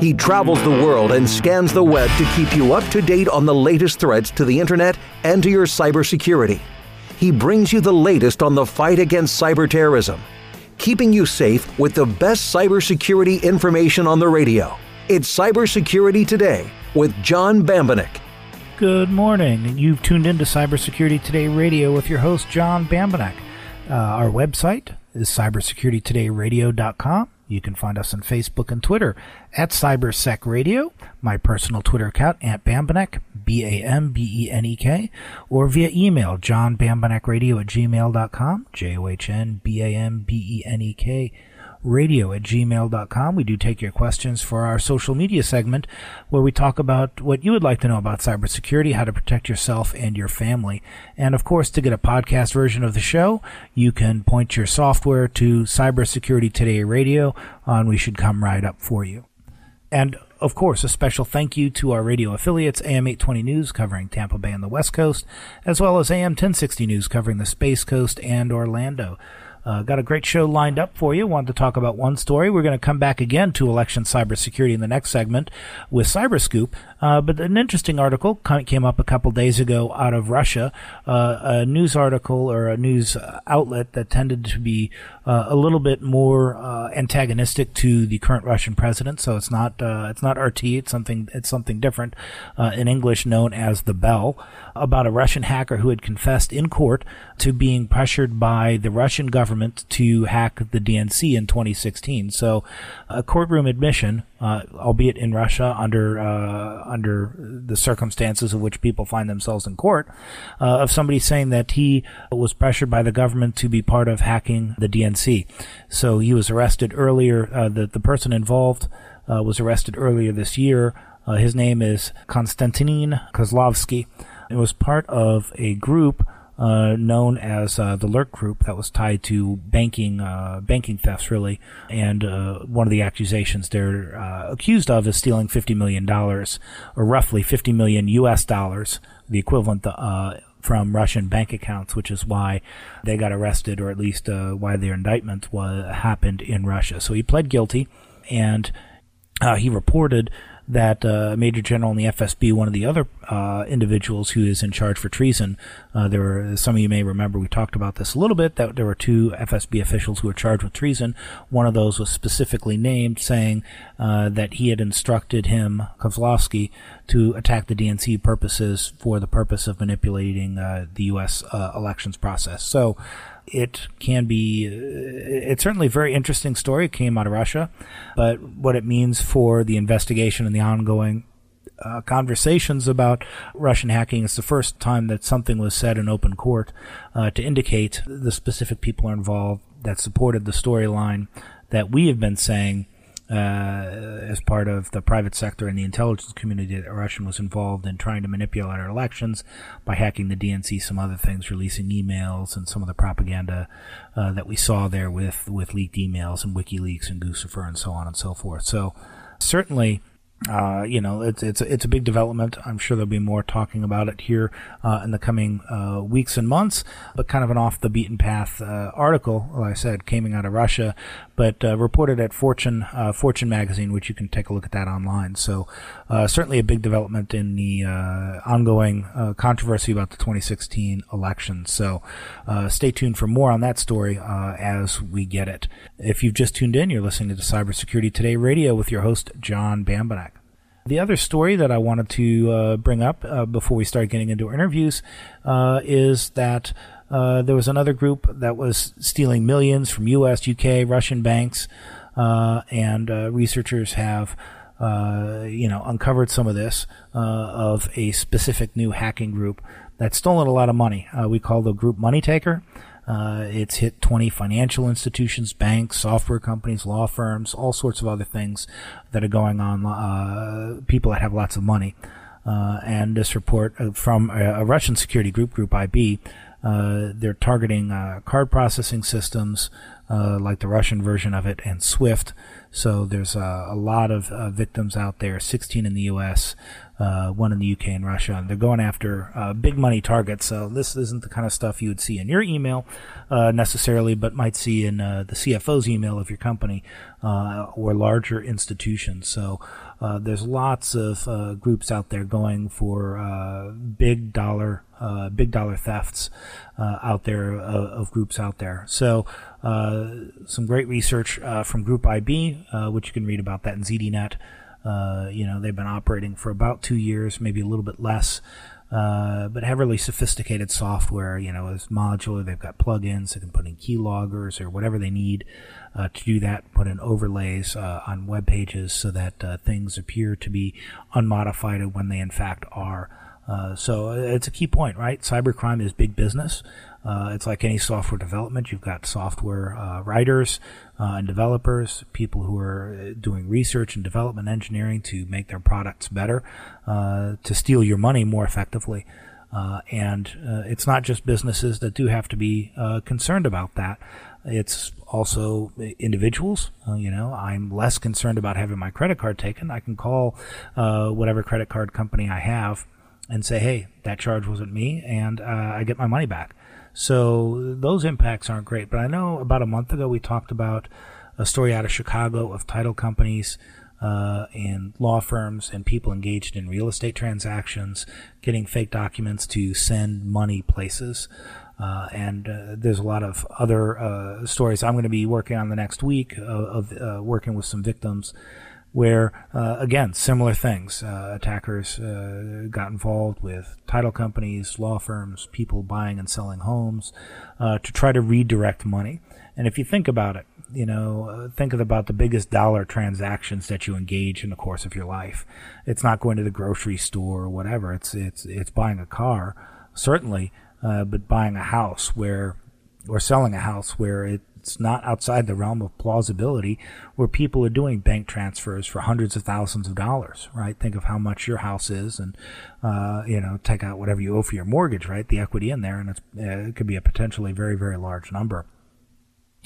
He travels the world and scans the web to keep you up to date on the latest threats to the internet and to your cybersecurity. He brings you the latest on the fight against cyber terrorism, keeping you safe with the best cybersecurity information on the radio. It's Cybersecurity Today with John Bambenek. Good morning. You've tuned into Cybersecurity Today Radio with your host, John Bambenek. Uh, our website is cybersecuritytodayradio.com. You can find us on Facebook and Twitter at CyberSec Radio, my personal Twitter account at Bambenek, B A M B E N E K, or via email, johnbambenekradio at gmail.com, J O H N B A M B E N E K radio at gmail.com. We do take your questions for our social media segment where we talk about what you would like to know about cybersecurity, how to protect yourself and your family. And of course, to get a podcast version of the show, you can point your software to Cybersecurity Today Radio and we should come right up for you. And of course, a special thank you to our radio affiliates, AM 820 News covering Tampa Bay and the West Coast, as well as AM 1060 News covering the Space Coast and Orlando. Uh, got a great show lined up for you. Wanted to talk about one story. We're going to come back again to election cybersecurity in the next segment with Cyberscoop. Uh, but an interesting article came up a couple days ago out of Russia, uh, a news article or a news outlet that tended to be uh, a little bit more uh, antagonistic to the current Russian president. So it's not uh, it's not RT. It's something it's something different in English known as the Bell about a Russian hacker who had confessed in court to being pressured by the Russian government to hack the DNC in 2016. So, a courtroom admission, uh, albeit in Russia under uh, under the circumstances of which people find themselves in court, uh, of somebody saying that he was pressured by the government to be part of hacking the DNC. So he was arrested earlier. Uh, the the person involved uh, was arrested earlier this year. Uh, his name is Konstantin Kozlovsky. It was part of a group uh, known as uh, the Lurk Group that was tied to banking uh, banking thefts, really. And uh, one of the accusations they're uh, accused of is stealing fifty million dollars, or roughly fifty million U.S. dollars, the equivalent uh, from Russian bank accounts, which is why they got arrested, or at least why their indictment was happened in Russia. So he pled guilty, and he reported that uh, Major General in the FSB, one of the other uh, individuals who is in charge for treason, uh, there were some of you may remember we talked about this a little bit. That there were two FSB officials who were charged with treason. One of those was specifically named, saying uh, that he had instructed him, Kozlovsky, to attack the DNC purposes for the purpose of manipulating uh, the U.S. Uh, elections process. So it can be it's certainly a very interesting story it came out of russia but what it means for the investigation and the ongoing uh, conversations about Russian hacking. It's the first time that something was said in open court uh, to indicate the specific people are involved that supported the storyline that we have been saying uh, as part of the private sector and the intelligence community that Russian was involved in trying to manipulate our elections by hacking the DNC, some other things, releasing emails and some of the propaganda uh, that we saw there with, with leaked emails and WikiLeaks and Guccifer and so on and so forth. So certainly uh, you know, it's it's it's a big development. I'm sure there'll be more talking about it here uh, in the coming uh, weeks and months. But kind of an off the beaten path uh, article, like I said, coming out of Russia, but uh, reported at Fortune uh, Fortune magazine, which you can take a look at that online. So certainly a big development in the ongoing controversy about the 2016 election. So stay tuned for more on that story as we get it. If you've just tuned in, you're listening to Cybersecurity Today Radio with your host John Bambenek. The other story that I wanted to uh, bring up uh, before we start getting into our interviews uh, is that uh, there was another group that was stealing millions from U.S., U.K., Russian banks, uh, and uh, researchers have. you know, uncovered some of this of a specific new hacking group that's stolen a lot of money. we call the group Money Taker. Uh, it's hit 20 financial institutions, banks, software companies, law firms, all sorts of other things that are going on, uh, people that have lots of money. Uh, and this report uh, from a, a, Russian security group, Group IB, uh, they're targeting uh, card processing systems, uh, like the Russian version of it, and Swift. So there's a lot of victims out there, 16 in the U.S., uh, one in the UK and Russia. And they're going after uh, big money targets. So this isn't the kind of stuff you would see in your email uh, necessarily, but might see in the CFO's email of your company or larger institutions. So uh, there's lots of uh, groups out there going for uh, big dollar, uh, big dollar thefts uh, out there of groups out there. So some great research from Group IB, which you can read about that in ZDNet. You know they've been operating for about two years, maybe a little bit less. Uh, but heavily sophisticated software. You know, it's modular. They've got plugins. They can put in keyloggers or whatever they need uh, to do that. Put in overlays uh, on web pages so that uh, things appear to be unmodified when they in fact are. Uh, so it's a key point, right? Cybercrime is big business. Uh, it's like any software development. You've got software uh, writers uh, and developers, people who are doing research and development engineering to make their products better, uh, to steal your money more effectively. Uh, and uh, it's not just businesses that do have to be concerned about that. It's also individuals. you know, I'm less concerned about having my credit card taken. I can call whatever credit card company I have and say, hey, that charge wasn't me, and I get my money back. So those impacts aren't great. But I know about a month ago we talked about a story out of Chicago of title companies uh, and law firms and people engaged in real estate transactions getting fake documents to send money places. Uh, and uh, there's a lot of other uh, stories I'm going to be working on the next week of, of uh, working with some victims where uh, again similar things. Uh, attackers uh, got involved with title companies law firms people buying and selling homes uh, to try to redirect money. And if you think about it you know uh, think about the biggest dollar transactions that you engage in the course of your life. It's not going to the grocery store or whatever. It's it's it's buying a car certainly uh, but buying a house where or selling a house where it it's not outside the realm of plausibility where people are doing bank transfers for hundreds of thousands of dollars, right? Think of how much your house is and, uh, you know, take out whatever you owe for your mortgage, right? The equity in there, and uh, it could be a potentially very, very large number.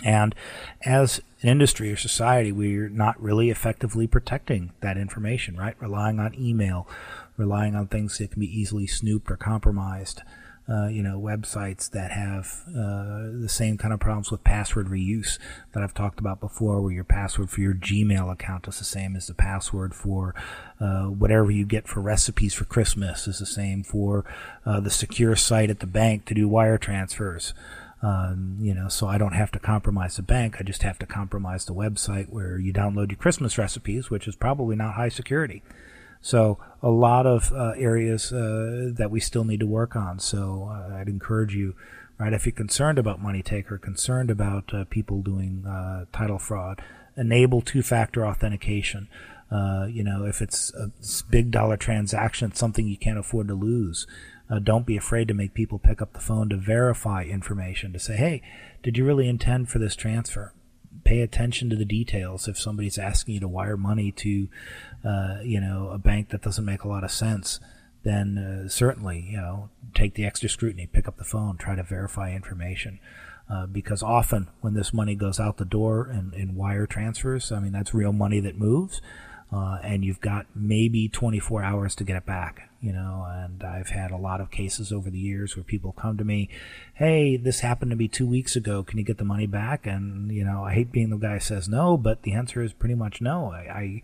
And as an industry or society, we're not really effectively protecting that information, right? Relying on email, relying on things that can be easily snooped or compromised uh, you know, websites that have uh, the same kind of problems with password reuse that I've talked about before, where your password for your Gmail account is the same as the password for uh, whatever you get for recipes for Christmas is the same for uh, the secure site at the bank to do wire transfers. Um, you know, so I don't have to compromise the bank. I just have to compromise the website where you download your Christmas recipes, which is probably not high security. So a lot of uh, areas uh, that we still need to work on. So uh, I'd encourage you, right, if you're concerned about money taker, concerned about uh, people doing uh, title fraud, enable two-factor authentication. Uh, you know, if it's a big dollar transaction, something you can't afford to lose. don't be afraid to make people pick up the phone to verify information to say, hey, did you really intend for this transfer? Pay attention to the details. If somebody's asking you to wire money to, uh, you know, a bank that doesn't make a lot of sense, then uh, certainly, you know, take the extra scrutiny, pick up the phone, try to verify information. Uh, because often when this money goes out the door in, in wire transfers, I mean, that's real money that moves uh, and you've got maybe 24 hours to get it back. You know, and I've had a lot of cases over the years where people come to me, "Hey, this happened to me two weeks ago. Can you get the money back?" And you know, I hate being the guy who says no, but the answer is pretty much no. I, I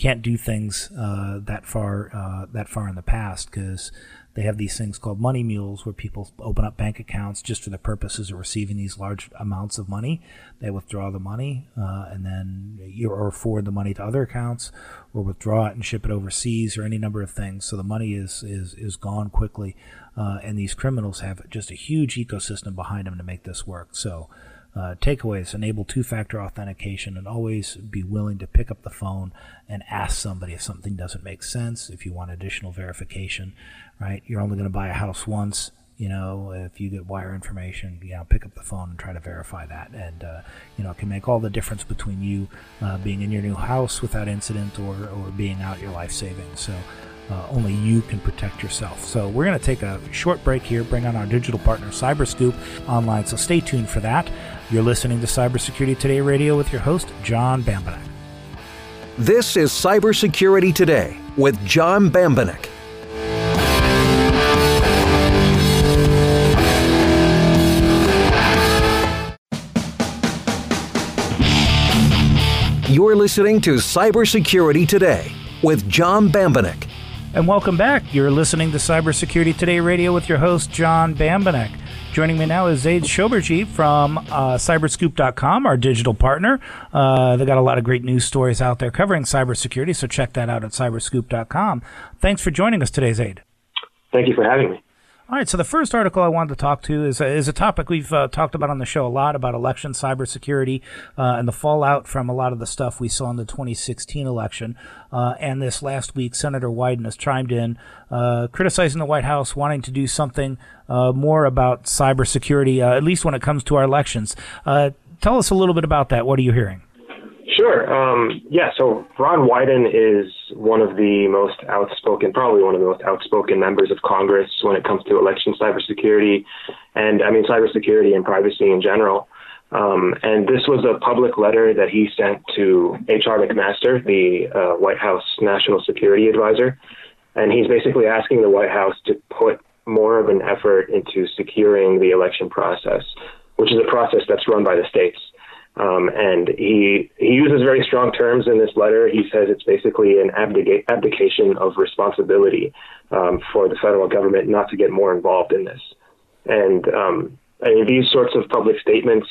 can't do things uh, that far uh, that far in the past because they have these things called money mules where people open up bank accounts just for the purposes of receiving these large amounts of money. They withdraw the money uh, and then you or forward the money to other accounts or withdraw it and ship it overseas or any number of things. So the money is is is gone quickly, uh, and these criminals have just a huge ecosystem behind them to make this work. So uh, takeaways enable two factor authentication and always be willing to pick up the phone and ask somebody if something doesn't make sense. If you want additional verification, right? You're only going to buy a house once. You know, if you get wire information, you know, pick up the phone and try to verify that. And, uh, you know, it can make all the difference between you uh, being in your new house without incident or, or being out your life savings. So, uh, only you can protect yourself. So we're going to take a short break here, bring on our digital partner, Cyberscoop Online. So stay tuned for that. You're listening to Cybersecurity Today Radio with your host, John Bambenek. This is Cybersecurity Today with John Bambenek. You're listening to Cybersecurity Today with John Bambenek. And welcome back. You're listening to Cybersecurity Today Radio with your host, John Bambenek. Joining me now is Zaid Shoorbajee from uh, Cyberscoop.com, our digital partner. Uh, they got a lot of great news stories out there covering cybersecurity, so check that out at Cyberscoop.com. Thanks for joining us today, Zaid. Thank you for having me. All right, so the first article I wanted to talk to is a, is a topic we've uh, talked about on the show a lot about election cybersecurity uh, and the fallout from a lot of the stuff we saw in the 2016 election. Uh, and this last week, Senator Wyden has chimed in, uh, criticizing the White House, wanting to do something uh, more about cybersecurity, uh, at least when it comes to our elections. tell us a little bit about that. What are you hearing? Sure. Um, yeah. So Ron Wyden is one of the most outspoken, probably one of the most outspoken members of Congress when it comes to election cybersecurity, and I mean cybersecurity and privacy in general. Um, and this was a public letter that he sent to H.R. McMaster, the uh, White House National Security Advisor, and he's basically asking the White House to put more of an effort into securing the election process, which is a process that's run by the states. Um, and he he uses very strong terms in this letter. He says it's basically an abdica- abdication of responsibility um, for the federal government not to get more involved in this. And um, I mean, these sorts of public statements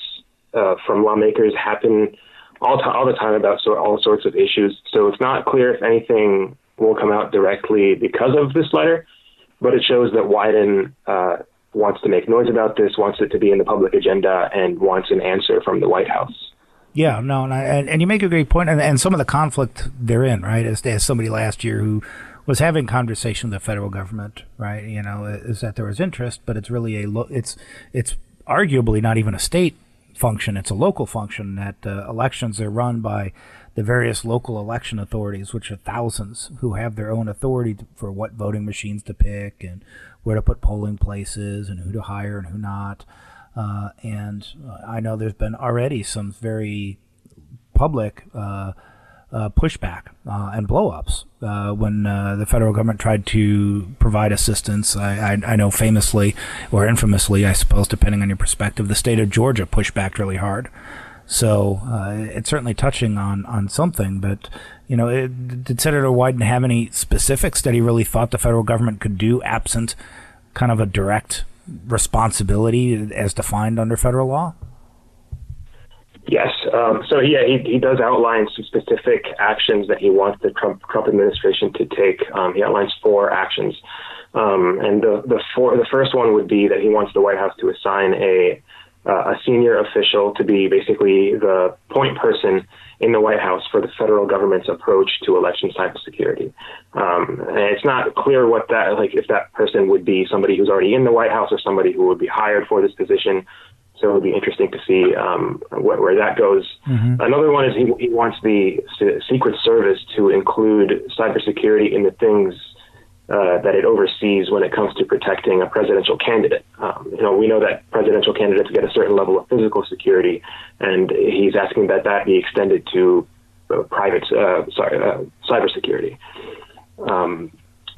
uh, from lawmakers happen all, t- all the time about so- all sorts of issues. So it's not clear if anything will come out directly because of this letter, but it shows that Wyden uh, wants to make noise about this, wants it to be in the public agenda, and wants an answer from the White House. Yeah, no, and, I, and, and you make a great point, and, and some of the conflict they're in, right? As, as somebody last year who was having conversation with the federal government, right? You know, is that there was interest, but it's really a lo- it's it's arguably not even a state function; it's a local function. That uh, elections are run by the various local election authorities, which are thousands, who have their own authority for what voting machines to pick and where to put polling places and who to hire and who not. Uh, and I know there's been already some very public uh, uh, pushback uh, and blowups uh, when uh, the federal government tried to provide assistance. I, I, I, know famously or infamously, I suppose, depending on your perspective, the state of Georgia pushed back really hard. So it's certainly touching on, on something, but you know, it, did Senator Wyden have any specifics that he really thought the federal government could do absent kind of a direct responsibility as defined under federal law? Yes. Um, so yeah, he, he does outline some specific actions that he wants the Trump, Trump administration to take. Um, he outlines four actions, um, and the the four the first one would be that he wants the White House to assign a uh, a senior official to be basically the point person in the White House for the federal government's approach to election cybersecurity. Um, and it's not clear what that, like, if that person would be somebody who's already in the White House or somebody who would be hired for this position. So it would be interesting to see um, wh- where that goes. Mm-hmm. Another one is he, he wants the Secret Service to include cybersecurity in the things uh, that it oversees when it comes to protecting a presidential candidate. Um, you know, we know that presidential candidates get a certain level of physical security, and he's asking that that be extended to uh, private, uh, sorry, uh, cybersecurity. Um,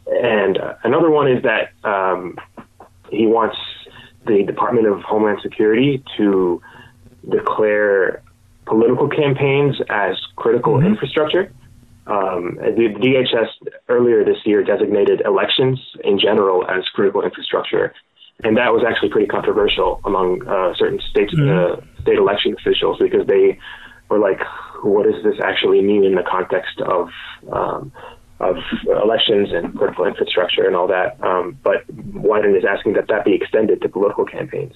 and uh, another one is that um, he wants the Department of Homeland Security to declare political campaigns as critical mm-hmm. infrastructure. Um, the DHS earlier this year designated elections in general as critical infrastructure, and that was actually pretty controversial among uh, certain states, mm-hmm. uh, state election officials because they were like, "What does this actually mean in the context of um, of elections and critical infrastructure and all that?" Um, but Wyden is asking that that be extended to political campaigns.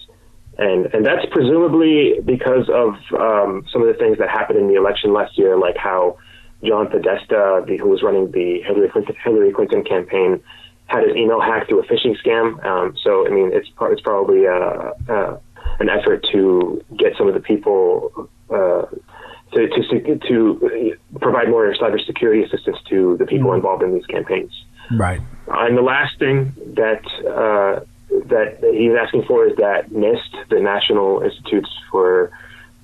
And, and that's presumably because of um, some of the things that happened in the election last year, like how John Podesta, the, who was running the Hillary Clinton, Hillary Clinton campaign, had his email hacked through a phishing scam. Um, so, I mean, it's it's probably uh, uh, an effort to get some of the people uh, to, to to provide more cybersecurity assistance to the people mm-hmm. involved in these campaigns. Right. And the last thing that uh, that he's asking for is that NIST, the National Institutes for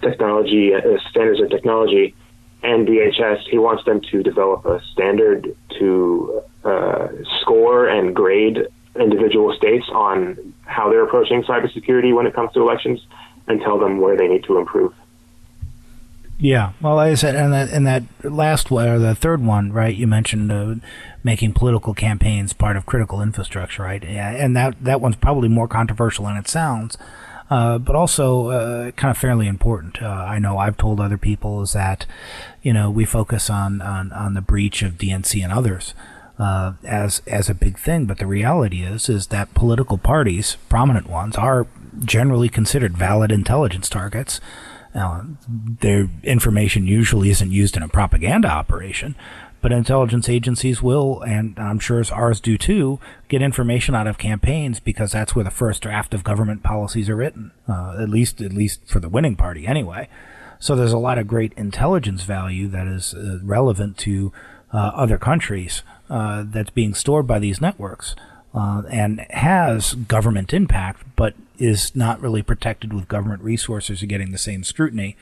technology, uh, standards of technology, and DHS, he wants them to develop a standard to uh, score and grade individual states on how they're approaching cybersecurity when it comes to elections and tell them where they need to improve. Yeah, well, like I said, and that, and that last one or the third one, right? You mentioned uh, making political campaigns part of critical infrastructure, right? Yeah, and that that one's probably more controversial than it sounds, uh, but also uh, kind of fairly important. Uh, I know I've told other people is that, you know, we focus on on, on the breach of DNC and others. Uh, as as a big thing, but the reality is is that political parties, prominent ones, are generally considered valid intelligence targets their information usually isn't used in a propaganda operation, but intelligence agencies will, and I'm sure ours do too, get information out of campaigns because that's where the first draft of government policies are written. Uh, at least, at least for the winning party, anyway. So there's a lot of great intelligence value that is uh, relevant to uh, other countries uh, that's being stored by these networks uh, and has government impact, but is not really protected with government resources or getting the same scrutiny.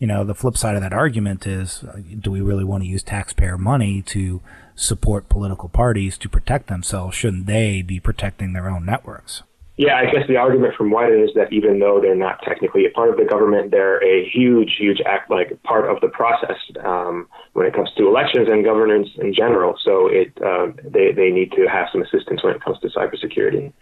You know, the flip side of that argument is uh, do we really want to use taxpayer money to support political parties to protect themselves? Shouldn't they be protecting their own networks? Yeah, I guess the argument from Wyden is that even though they're not technically a part of the government, they're a huge, huge act like part of the process um, when it comes to elections and governance in general. So it uh, they they need to have some assistance when it comes to cybersecurity.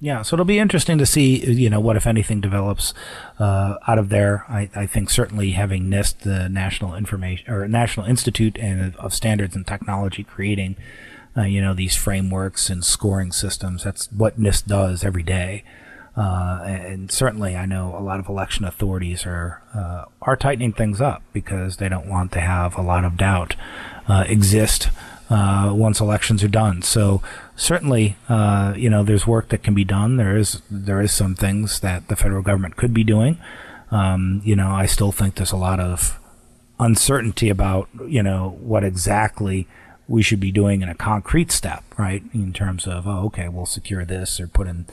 Yeah, so it'll be interesting to see, you know, what if anything develops uh, out of there. I, I, think certainly having NIST, the National Information or National Institute and of Standards and Technology, creating uh, you know, these frameworks and scoring systems. That's what NIST does every day. Uh, and certainly, I know a lot of election authorities are uh, are tightening things up because they don't want to have a lot of doubt uh, exist uh, once elections are done. So certainly, uh, you know, there's work that can be done. There is there is some things that the federal government could be doing. Um, you know, I still think there's a lot of uncertainty about you know what exactly we should be doing in a concrete step, right? In terms of, oh, okay, we'll secure this or put in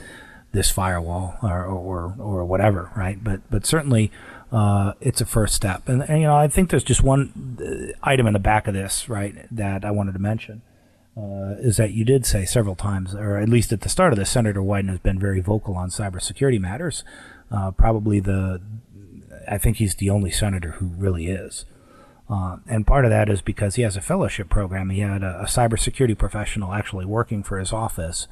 this firewall or or, or whatever, right? But but certainly. Uh, it's a first step, and, and, you know I think there's just one uh, item in the back of this, right, that I wanted to mention, uh, is that you did say several times, or at least at the start of this, Senator Wyden has been very vocal on cybersecurity matters. Uh, probably the, I think he's the only senator who really is. Uh, and part of that is because he has a fellowship program. He had a, a cybersecurity professional actually working for his office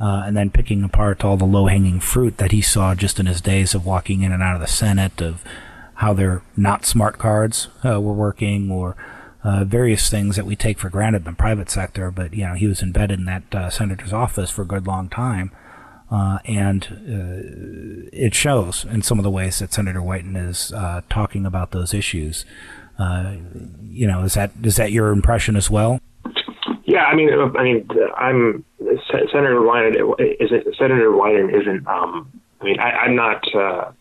uh, and then picking apart all the low hanging fruit that he saw just in his days of walking in and out of the Senate, of how their not smart cards uh, were working, or uh, various things that we take for granted in the private sector. But, you know, he was embedded in that uh, senator's office for a good long time. Uh, and uh, it shows in some of the ways that Senator Wyden is talking about those issues. Uh, you know, is that is that your impression as well? Yeah, I mean, I mean, I'm Senator Wyden. Is it Senator Wyden isn't? Um, I mean, I, am not. Uh,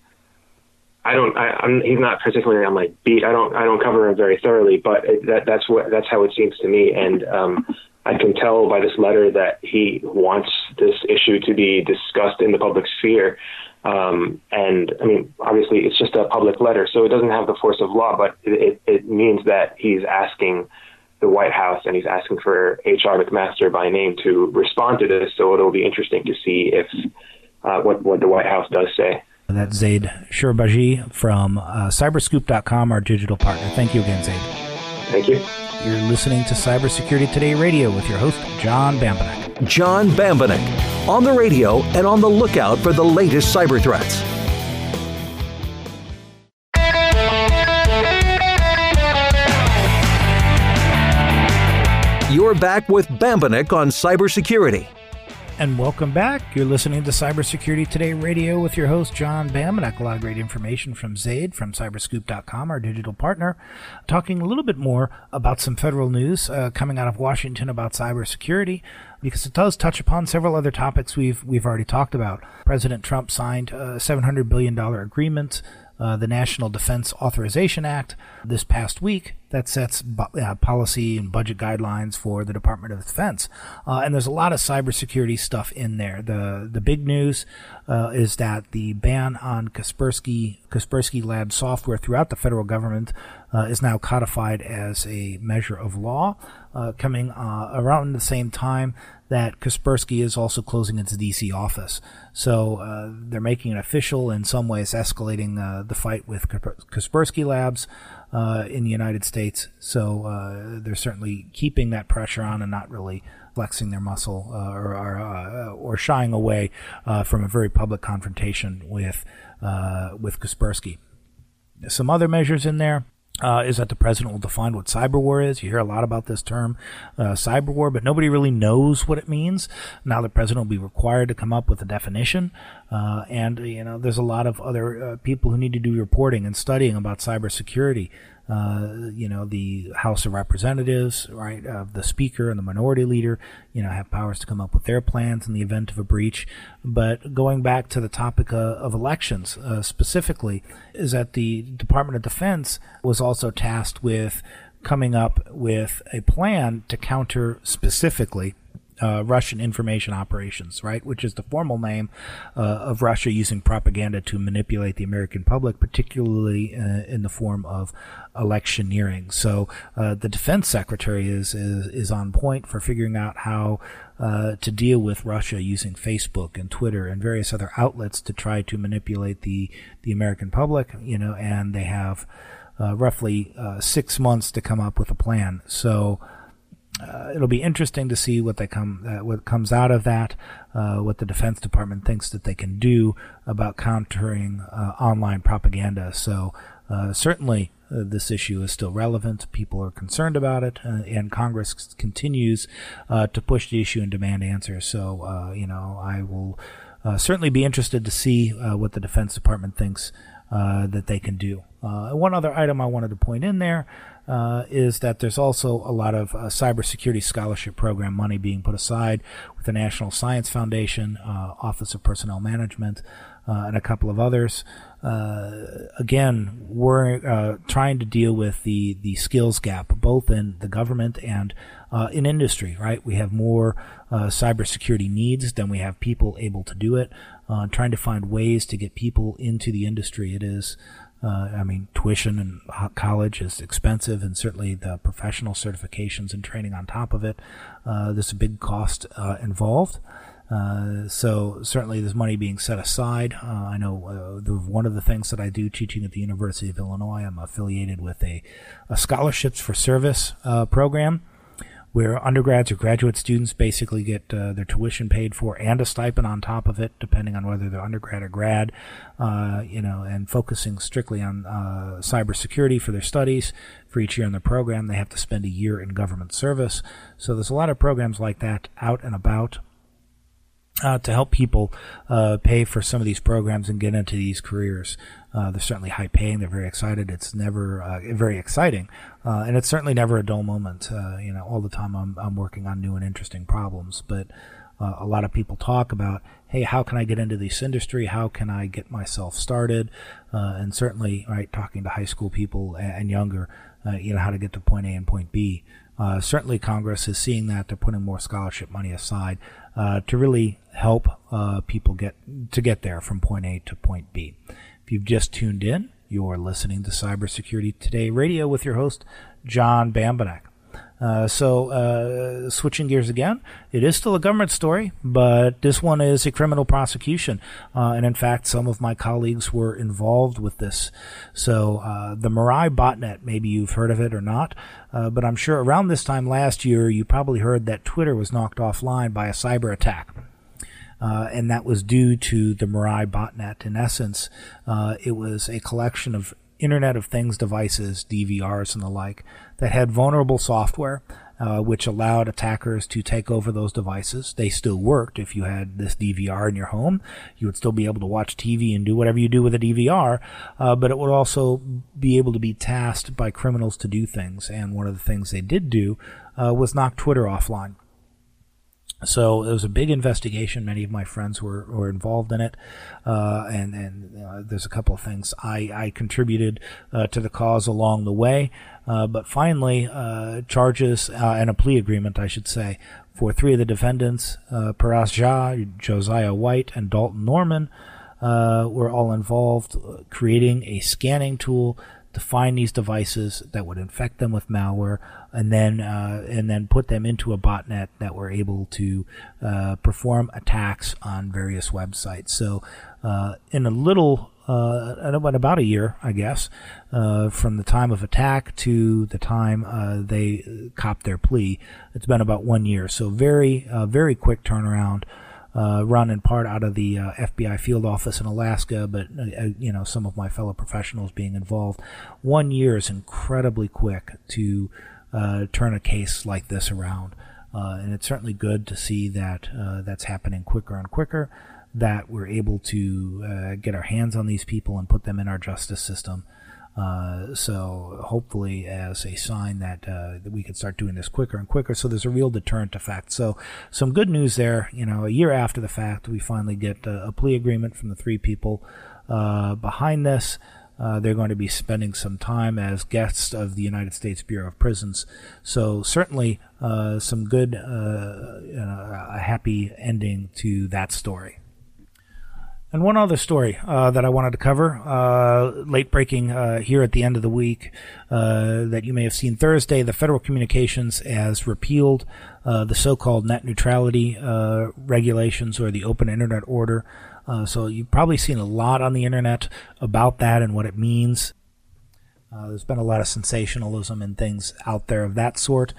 I don't. I, am He's not particularly on my beat. I don't. I don't cover him very thoroughly, but that, that's what. That's how it seems to me. And um, I can tell by this letter that he wants this issue to be discussed in the public sphere. Um, and I mean, obviously, it's just a public letter, so it doesn't have the force of law, but it, it means that he's asking the White House and he's asking for H.R. McMaster by name to respond to this. So it'll be interesting to see if uh, what what the White House does say. That's Zaid Shoorbajee from uh, Cyberscoop.com, our digital partner. Thank you again, Zaid. Thank you. You're listening to Cybersecurity Today Radio with your host, John Bambenek. John Bambenek, on the radio and on the lookout for the latest cyber threats. You're back with Bambenek on cybersecurity. And welcome back. You're listening to Cybersecurity Today Radio with your host, John Bambenek. A lot of great information from Zaid from Cyberscoop.com, our digital partner, talking a little bit more about some federal news uh, coming out of Washington about cybersecurity, because it does touch upon several other topics we've we've already talked about. President Trump signed a $700 billion agreement uh, the National Defense Authorization Act this past week that sets bu- uh, policy and budget guidelines for the Department of Defense. Uh, and there's a lot of cybersecurity stuff in there. The the big news uh, is that the ban on Kaspersky Kaspersky Lab software throughout the federal government uh, is now codified as a measure of law, uh, coming around the same time that Kaspersky is also closing its DC office. So uh, they're making it official, in some ways, escalating uh, the fight with Kaspersky Labs uh, in the United States. So uh, they're certainly keeping that pressure on and not really flexing their muscle uh, or or, uh, or, shying away from a very public confrontation with with Kaspersky. Some other measures in there uh, is that the president will define what cyber war is. You hear a lot about this term, uh, cyber war, but nobody really knows what it means. Now the president will be required to come up with a definition, uh, and you know there's a lot of other uh, people who need to do reporting and studying about cybersecurity uh, you know, the House of Representatives, right, of the Speaker and the Minority Leader, you know, have powers to come up with their plans in the event of a breach. But going back to the topic uh, of elections uh, specifically, is that the Department of Defense was also tasked with coming up with a plan to counter specifically uh, Russian information operations, right, which is the formal name uh, of Russia using propaganda to manipulate the American public, particularly uh, in the form of electioneering. So uh, the defense secretary is, is, is on point for figuring out how uh, to deal with Russia using Facebook and Twitter and various other outlets to try to manipulate the the American public. You know, and they have uh, roughly six months to come up with a plan. So uh, it'll be interesting to see what they come uh, what comes out of that, uh, what the Defense Department thinks that they can do about countering uh, online propaganda. So uh, certainly uh, this issue is still relevant. People are concerned about it, and Congress continues to push the issue and demand answers. So you know, I will certainly be interested to see what the Defense Department thinks that they can do. one other item I wanted to point in there uh, is that there's also a lot of uh, cybersecurity scholarship program money being put aside with the National Science Foundation, uh, Office of Personnel Management, uh, and a couple of others. Uh, again, we're uh, trying to deal with the, the skills gap, both in the government and in industry, right? We have more uh cybersecurity needs than we have people able to do it. trying to find ways to get people into the industry. It is uh, I mean, tuition and college is expensive, and certainly the professional certifications and training on top of it. Uh, there's a big cost uh, involved. Uh, so certainly there's money being set aside. Uh, I know uh, the, one of the things that I do teaching at the University of Illinois, I'm affiliated with a, a scholarships for service program where undergrads or graduate students basically get uh, their tuition paid for and a stipend on top of it, depending on whether they're undergrad or grad, uh, you know, and focusing strictly on uh, cybersecurity for their studies. For each year in the program, they have to spend a year in government service. So there's a lot of programs like that out and about uh, to help people uh, pay for some of these programs and get into these careers. Uh, they're certainly high paying. They're very excited. It's never uh, very exciting, uh, and it's certainly never a dull moment. Uh, you know, all the time I'm I'm working on new and interesting problems. But a lot of people talk about, hey, how can I get into this industry? How can I get myself started? and certainly, right, talking to high school people and, younger, you know, how to get to point A and point B. Uh, certainly, Congress is seeing that they're putting more scholarship money aside uh, to really help uh, people get to get there from point A to point B. If you've just tuned in, you're listening to Cybersecurity Today Radio with your host John Bambenek. Uh, so, uh, switching gears again, it is still a government story, but this one is a criminal prosecution. Uh, and in fact, some of my colleagues were involved with this. So, uh, the Mirai botnet, maybe you've heard of it or not, uh, but I'm sure around this time last year, you probably heard that Twitter was knocked offline by a cyber attack. Uh, and that was due to the Mirai botnet. In essence, uh, it was a collection of Internet of Things devices, DVRs and the like, that had vulnerable software, uh, which allowed attackers to take over those devices. They still worked. If you had this DVR in your home, you would still be able to watch TV and do whatever you do with a DVR, uh, but it would also be able to be tasked by criminals to do things. And one of the things they did do uh, was knock Twitter offline. So it was a big investigation. Many of my friends were, were involved in it, uh, and and uh, there's a couple of things I I contributed uh, to the cause along the way, uh, but finally uh, charges uh, and a plea agreement, I should say, for three of the defendants, Paras Jha, Josiah White, and Dalton Norman, were all involved creating a scanning tool to find these devices that would infect them with malware, and then uh, and then put them into a botnet that were able to uh, perform attacks on various websites. So, uh, in a little, uh, about a year, I guess, uh, from the time of attack to the time uh, they copped their plea, it's been about one year. So, very very quick turnaround uh, run in part out of the uh, FBI field office in Alaska, but uh, you know some of my fellow professionals being involved. One year is incredibly quick to uh, turn a case like this around, uh, and it's certainly good to see that uh, that's happening quicker and quicker. That we're able to get our hands on these people and put them in our justice system. Uh, so hopefully, as a sign that, uh, that we can start doing this quicker and quicker, so there's a real deterrent effect. So some good news there. You know, a year after the fact, we finally get a, a plea agreement from the three people uh, behind this. Uh, they're going to be spending some time as guests of the United States Bureau of Prisons. So certainly uh, some good, a happy ending to that story. And one other story uh, that I wanted to cover, uh, late breaking uh, here at the end of the week, uh, that you may have seen Thursday, the Federal Communications has repealed uh, the so-called net neutrality uh, regulations or the Open Internet Order. so you've probably seen a lot on the internet about that and what it means. there's been a lot of sensationalism and things out there of that sort.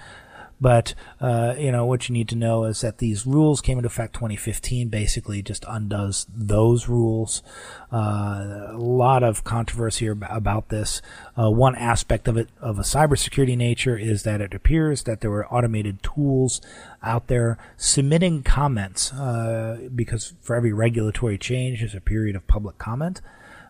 But uh, you know what you need to know is that these rules came into effect 2015. Basically, just undoes those rules. Uh, a lot of controversy about this. Uh, one aspect of it, of a cybersecurity nature, is that it appears that there were automated tools out there submitting comments uh, because for every regulatory change, there's a period of public comment.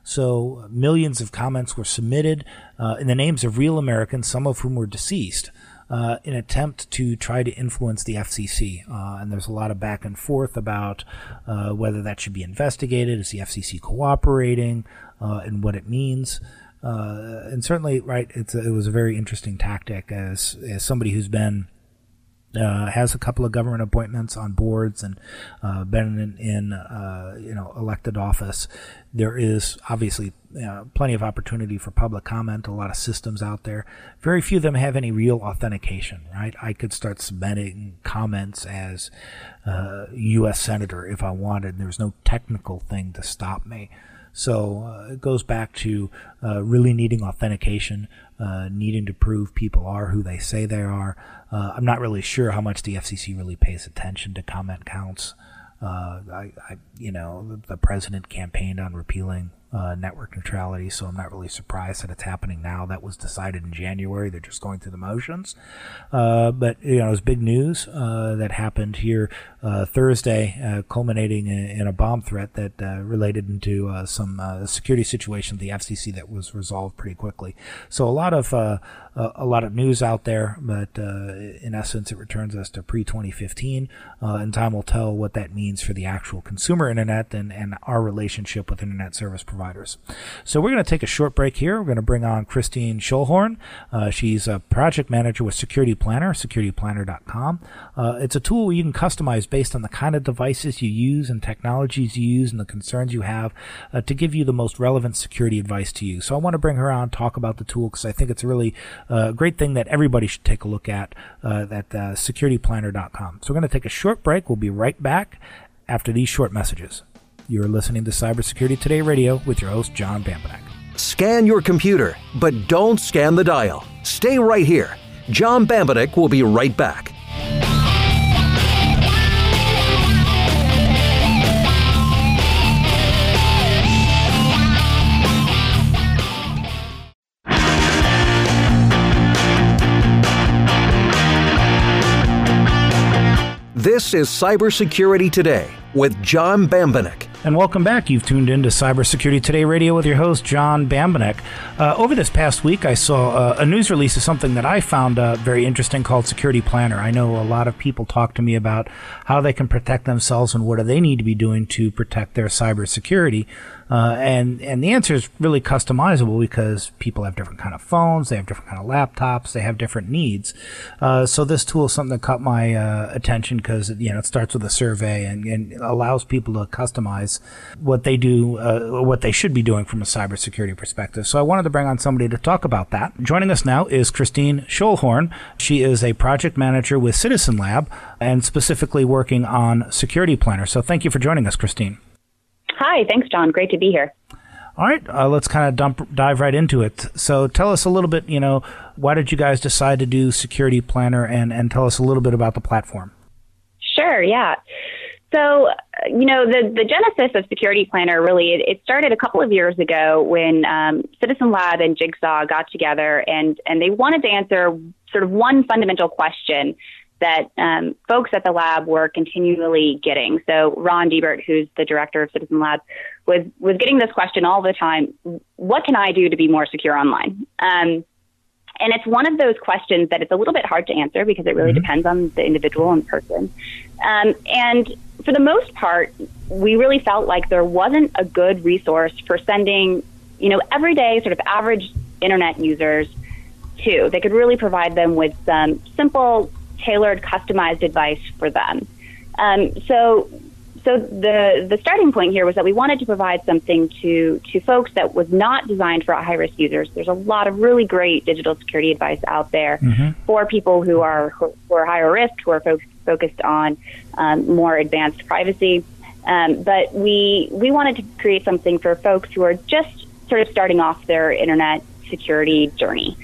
So millions of comments were submitted uh, in the names of real Americans, some of whom were deceased uh, an attempt to try to influence the FCC. Uh, and there's a lot of back and forth about uh, whether that should be investigated. Is the FCC cooperating uh, and what it means? Uh, and certainly, right, a, it was a very interesting tactic as, as somebody who's been uh, has a couple of government appointments on boards and uh, been in, in uh, you know elected office. There is obviously plenty of opportunity for public comment. A lot of systems out there. Very few of them have any real authentication. Right? I could start submitting comments as U.S. Uh, senator if I wanted. There's no technical thing to stop me. So uh, it goes back to uh, really needing authentication, uh, needing to prove people are who they say they are. Uh, I'm not really sure how much the FCC really pays attention to comment counts. Uh, I, I, you know, the president campaigned on repealing uh, network neutrality, so I'm not really surprised that it's happening now. That was decided in January. They're just going through the motions. Uh, but, you know, it was big news uh, that happened here Thursday, uh, culminating in, a bomb threat that uh, related into some security situation at the FCC that was resolved pretty quickly. So a lot of a lot of news out there, but in essence, it returns us to pre 2015, and time will tell what that means for the actual consumer internet and, and our relationship with internet service providers. So we're going to take a short break here. We're going to bring on Christine Schoellhorn. Uh, she's a project manager with Security Planner, securityplanner.com. Uh, it's a tool you can customize based on the kind of devices you use and technologies you use and the concerns you have uh, to give you the most relevant security advice to you. So I want to bring her on, talk about the tool because I think it's a really uh, great thing that everybody should take a look at uh, at uh, securityplanner.com. So we're going to take a short break. We'll be right back after these short messages. You're listening to Cybersecurity Today Radio with your host, John Bambenek. Scan your computer, but don't scan the dial. Stay right here. John Bambenek will be right back. This is Cybersecurity Today with John Bambenek And welcome back. You've tuned in to Cybersecurity Today Radio with your host, John Bambenek. Uh, over this past week, I saw uh, a news release of something that I found uh, very interesting called Security Planner. I know a lot of people talk to me about how they can protect themselves and what do they need to be doing to protect their cybersecurity. Uh, and and the answer is really customizable because people have different kind of phones, they have different kind of laptops, they have different needs. Uh, so this tool is something that caught my uh, attention because you know it starts with a survey and, and allows people to customize what they do, uh, what they should be doing from a cybersecurity perspective. So I wanted to bring on somebody to talk about that. Joining us now is Christine Schoellhorn. She is a project manager with Citizen Lab and specifically working on Security Planner. So thank you for joining us, Christine. Hi, thanks, John. Great to be here. All right, uh, let's kind of dump, dive right into it. So, tell us a little bit. You know, why did you guys decide to do Security Planner, and and tell us a little bit about the platform? Sure. Yeah. So, you know, the, the genesis of Security Planner really, it, it started a couple of years ago when um, Citizen Lab and Jigsaw got together and, and they wanted to answer sort of one fundamental question that um, folks at the lab were continually getting. So Ron Deibert, who's the director of Citizen Lab, was was getting this question all the time: What can I do to be more secure online? Um, and it's one of those questions that it's a little bit hard to answer because it really mm-hmm. depends on the individual and person. Um, and for the most part, we really felt like there wasn't a good resource for sending, you know, everyday sort of average internet users to. They could really provide them with some simple tailored, customized advice for them. Um, so, so the the starting point here was that we wanted to provide something to to folks that was not designed for high risk users. There's a lot of really great digital security advice out there mm-hmm. for people who are who are higher risk, who are fo- focused on um, more advanced privacy. Um, but we we wanted to create something for folks who are just sort of starting off their internet security journey.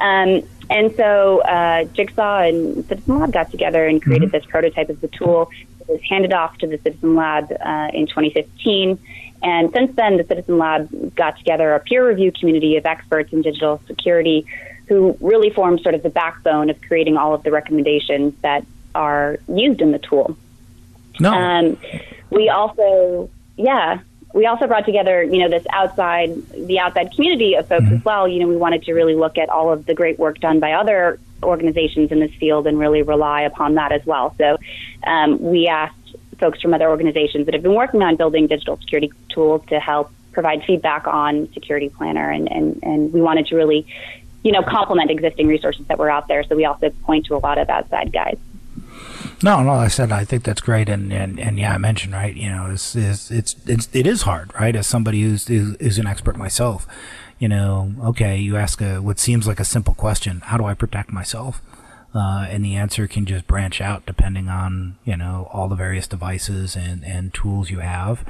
Um, and so uh, Jigsaw and Citizen Lab got together and created mm-hmm. this prototype of the tool. It was handed off to the Citizen Lab uh, in 2015. And since then, the Citizen Lab got together a peer review community of experts in digital security who really formed sort of the backbone of creating all of the recommendations that are used in the tool. No. Um, we also, yeah, we also brought together, you know, this outside, the outside community of folks mm-hmm. as well. You know, we wanted to really look at all of the great work done by other organizations in this field and really rely upon that as well. So um, we asked folks from other organizations that have been working on building digital security tools to help provide feedback on Security Planner, and, and, and we wanted to really, you know, complement existing resources that were out there. So we also point to a lot of outside guides. No, no, I said I think that's great, and, and, and yeah, I mentioned right. You know, it's it's it's, it's it is hard, right? As somebody who's is, an expert myself, you know, okay, you ask a what seems like a simple question: How do I protect myself? Uh, and the answer can just branch out depending on you know all the various devices and and tools you have.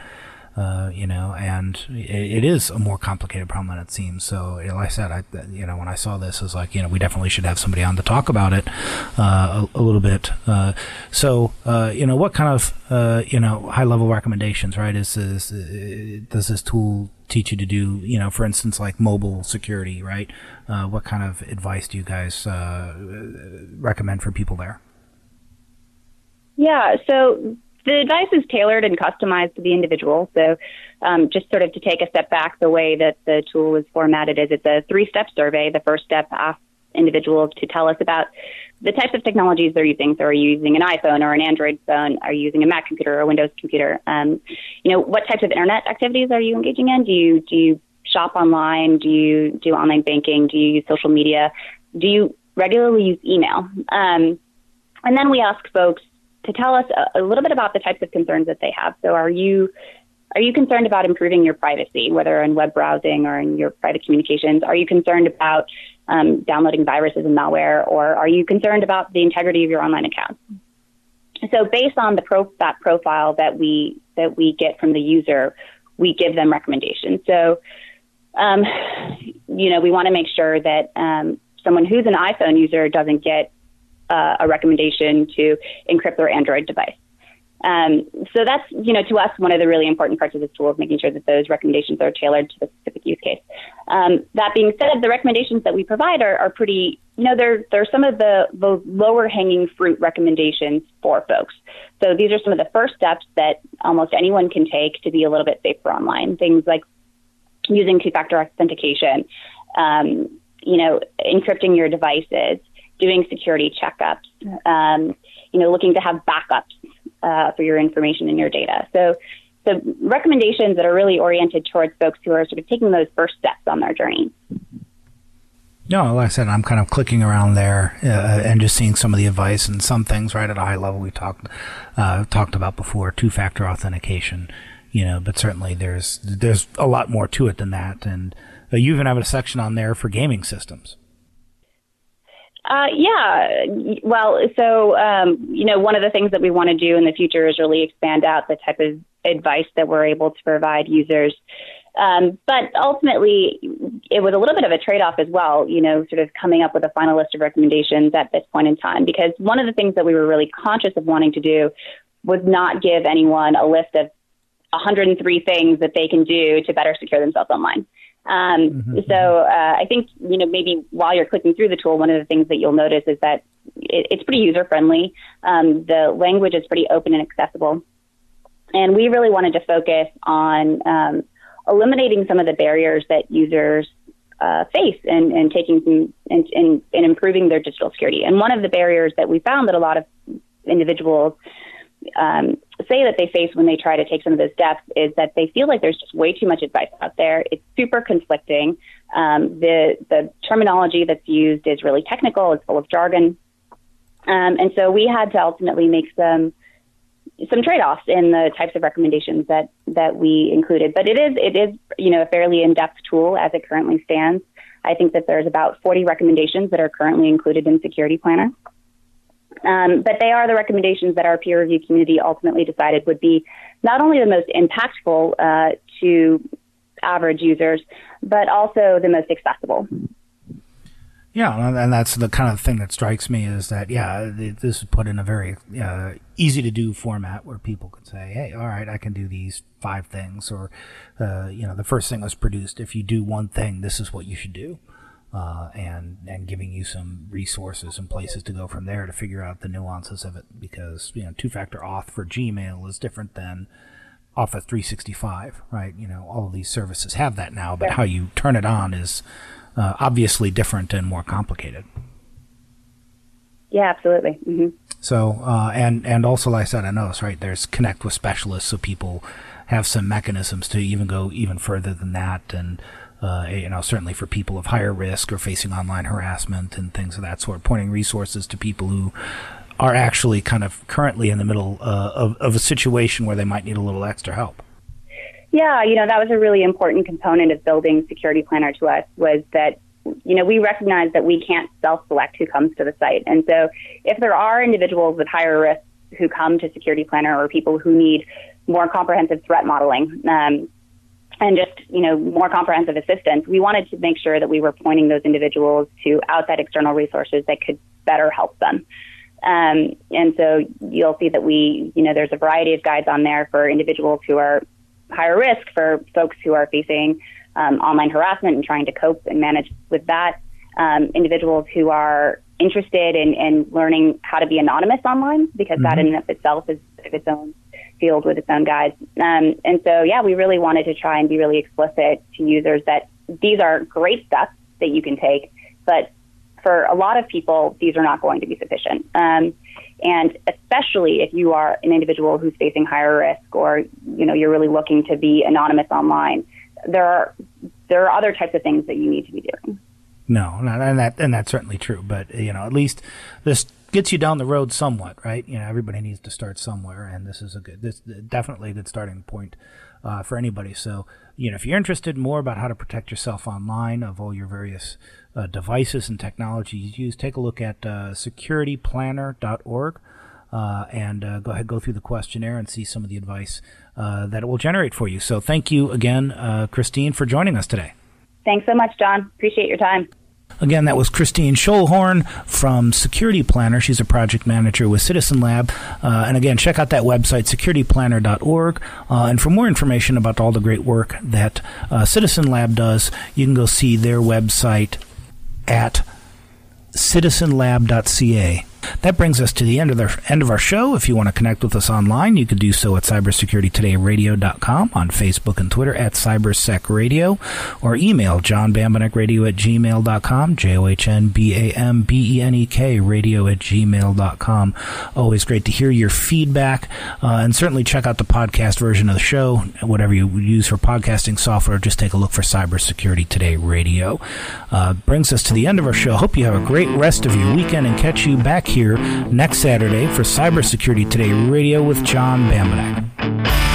Uh, you know, and it, it is a more complicated problem than it seems. So, like I said, I, you know, when I saw this, I was like, you know, we definitely should have somebody on to talk about it uh, a, a, little bit. Uh, so, uh, you know, what kind of, uh, you know, high level recommendations, right? Is, is does this tool teach you to do? You know, for instance, like mobile security, right? what kind of advice do you guys recommend for people there? Yeah, so the advice is tailored and customized to the individual. So, um, just sort of to take a step back, the way that the tool is formatted is it's a three step survey. The first step asks individuals to tell us about the types of technologies they're using. So, are you using an iPhone or an Android phone? Are you using a Mac computer or a Windows computer? Um, you know, what types of internet activities are you engaging in? Do you do you shop online? Do you do online banking? Do you use social media? Do you regularly use email? Um, and then we ask folks to tell us a, a little bit about the types of concerns that they have. So, are you are you concerned about improving your privacy, whether in web browsing or in your private communications? Are you concerned about um, downloading viruses and malware, or are you concerned about the integrity of your online accounts? So, based on the pro- that profile that we that we get from the user, we give them recommendations. So, um, you know, we want to make sure that um, someone who's an iPhone user doesn't get uh, a recommendation to encrypt their Android device. Um, so that's, you know, to us, one of the really important parts of this tool is making sure that those recommendations are tailored to the specific use case. Um, that being said, the recommendations that we provide are, are pretty you know, there are some of the, the lower hanging fruit recommendations for folks. So these are some of the first steps that almost anyone can take to be a little bit safer online. Things like using two factor authentication, um, you know, encrypting your devices, doing security checkups, um, you know, looking to have backups uh, for your information and your data. So, so recommendations that are really oriented towards folks who are sort of taking those first steps on their journey. No, like I said, I'm kind of clicking around there uh, and just seeing some of the advice and some things right at a high level we talked uh, talked about before, two factor authentication, you know. But certainly there's there's a lot more to it than that, and uh, you even have a section on there for gaming systems. Uh, yeah, well, so um, you know, one of the things that we want to do in the future is really expand out the type of advice that we're able to provide users. Um, but ultimately, it was a little bit of a trade off as well, you know, sort of coming up with a final list of recommendations at this point in time. Because one of the things that we were really conscious of wanting to do was not give anyone a list of 103 things that they can do to better secure themselves online. Um, mm-hmm. So uh, I think, you know, maybe while you're clicking through the tool, one of the things that you'll notice is that it, it's pretty user friendly. Um, the language is pretty open and accessible. And we really wanted to focus on um, eliminating some of the barriers that users uh, face and, and taking some and, and, and improving their digital security. And one of the barriers that we found that a lot of individuals um, say that they face when they try to take some of those steps is that they feel like there's just way too much advice out there. It's super conflicting. Um, the the terminology that's used is really technical. It's full of jargon, um, and so we had to ultimately make some some trade-offs in the types of recommendations that that we included. But it is it is you know a fairly in-depth tool as it currently stands. I think that there's about 40 recommendations that are currently included in Security Planner. Um, but they are the recommendations that our peer review community ultimately decided would be not only the most impactful uh, to average users, but also the most accessible. Yeah, and that's the kind of thing that strikes me is that yeah, this is put in a very uh, easy to do format where people can say, hey, all right, I can do these five things, or uh, you know, the first thing was produced. If you do one thing, this is what you should do, uh, and and giving you some resources and places to go from there to figure out the nuances of it because you know, two factor auth for Gmail is different than Office 365, right? You know, all of these services have that now, but how you turn it on is uh, obviously different and more complicated. Yeah, absolutely. Mm-hmm. So, uh, and and also, like I said, I know noticed right there's connect with specialists, so people have some mechanisms to even go even further than that, and uh, you know, certainly for people of higher risk or facing online harassment and things of that sort, pointing resources to people who are actually kind of currently in the middle uh, of, of a situation where they might need a little extra help. Yeah, you know, that was a really important component of building Security Planner to us was that, you know, we recognize that we can't self-select who comes to the site. And so if there are individuals with higher risk who come to Security Planner or people who need more comprehensive threat modeling, um, and just you know more comprehensive assistance, we wanted to make sure that we were pointing those individuals to outside external resources that could better help them. Um, and so you'll see that we, you know, there's a variety of guides on there for individuals who are higher risk for folks who are facing um, online harassment and trying to cope and manage with that. Um, individuals who are interested in, in learning how to be anonymous online, because mm-hmm. that in and of itself is of its own field with its own guides. Um, and so, yeah, we really wanted to try and be really explicit to users that these are great steps that you can take, but for a lot of people, these are not going to be sufficient. Um, and especially if you are an individual who's facing higher risk or, you know, you're really looking to be anonymous online, there are, there are other types of things that you need to be doing. No, and that and that's certainly true. But you know, at least this gets you down the road somewhat, right? You know, everybody needs to start somewhere, and this is a good, this definitely a good starting point uh, for anybody. So, you know, if you're interested more about how to protect yourself online of all your various uh, devices and technologies used, take a look at uh, securityplanner.org. Uh, and uh, go ahead, go through the questionnaire and see some of the advice uh, that it will generate for you. So, thank you again, uh, Christine, for joining us today. Thanks so much, John. Appreciate your time. Again, that was Christine Schoellhorn from Security Planner. She's a project manager with Citizen Lab. Uh, and again, check out that website, securityplanner.org. Uh, and for more information about all the great work that uh, Citizen Lab does, you can go see their website at citizenlab.ca. That brings us to the end of the end of our show. If you want to connect with us online, you can do so at cybersecuritytoday.radio.com, on Facebook and Twitter at cybersecradio, or email johnbambenek.radio at gmail.com, J-O-H-N-B-A-M-B-E-N-E-K, radio at gmail.com. Always great to hear your feedback, uh, and certainly check out the podcast version of the show. Whatever you use for podcasting software, just take a look for Cybersecurity Today Radio. Uh, brings us to the end of our show. Hope you have a great rest of your weekend and catch you back here next Saturday for Cybersecurity Today Radio with John Bambenek.